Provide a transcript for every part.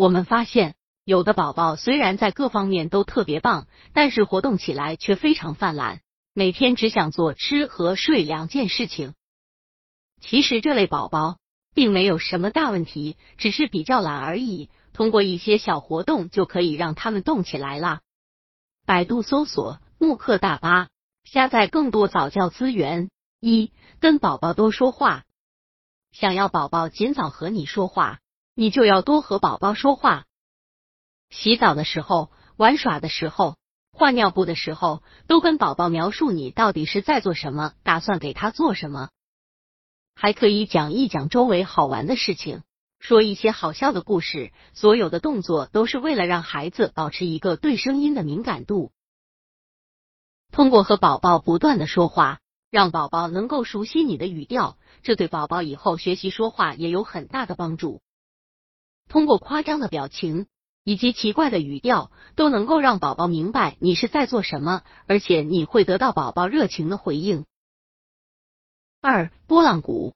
我们发现，有的宝宝虽然在各方面都特别棒，但是活动起来却非常犯懒，每天只想做吃和睡两件事情。其实这类宝宝并没有什么大问题，只是比较懒而已。通过一些小活动就可以让他们动起来啦。百度搜索慕课大巴，下载更多早教资源。一、跟宝宝多说话。想要宝宝尽早和你说话，你就要多和宝宝说话。洗澡的时候、玩耍的时候、换尿布的时候，都跟宝宝描述你到底是在做什么，打算给他做什么。还可以讲一讲周围好玩的事情。说一些好笑的故事，所有的动作都是为了让孩子保持一个对声音的敏感度。通过和宝宝不断的说话，让宝宝能够熟悉你的语调，这对宝宝以后学习说话也有很大的帮助。通过夸张的表情以及奇怪的语调，都能够让宝宝明白你是在做什么，而且你会得到宝宝热情的回应。二、拨浪鼓，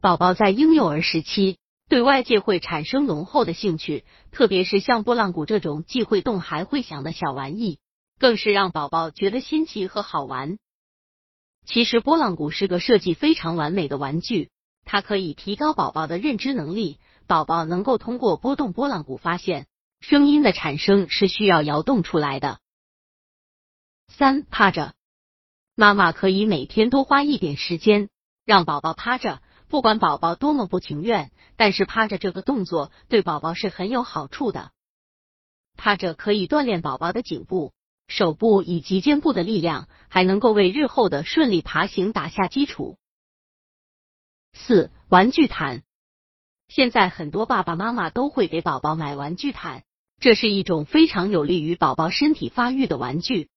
宝宝在婴幼儿时期。对外界会产生浓厚的兴趣，特别是像拨浪鼓这种既会动还会响的小玩意，更是让宝宝觉得新奇和好玩。其实拨浪鼓是个设计非常完美的玩具，它可以提高宝宝的认知能力。宝宝能够通过拨动拨浪鼓发现声音的产生是需要摇动出来的。三趴着，妈妈可以每天多花一点时间让宝宝趴着。不管宝宝多么不情愿，但是趴着这个动作对宝宝是很有好处的。趴着可以锻炼宝宝的颈部、手部以及肩部的力量，还能够为日后的顺利爬行打下基础。四玩具毯，现在很多爸爸妈妈都会给宝宝买玩具毯，这是一种非常有利于宝宝身体发育的玩具，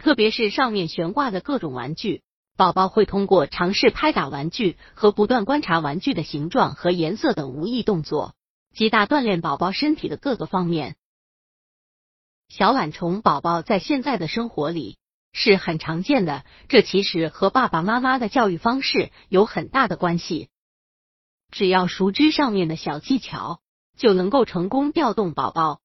特别是上面悬挂的各种玩具。宝宝会通过尝试拍打玩具和不断观察玩具的形状和颜色等无意动作，极大锻炼宝宝身体的各个方面。小懒虫宝宝在现在的生活里是很常见的，这其实和爸爸妈妈的教育方式有很大的关系。只要熟知上面的小技巧，就能够成功调动宝宝。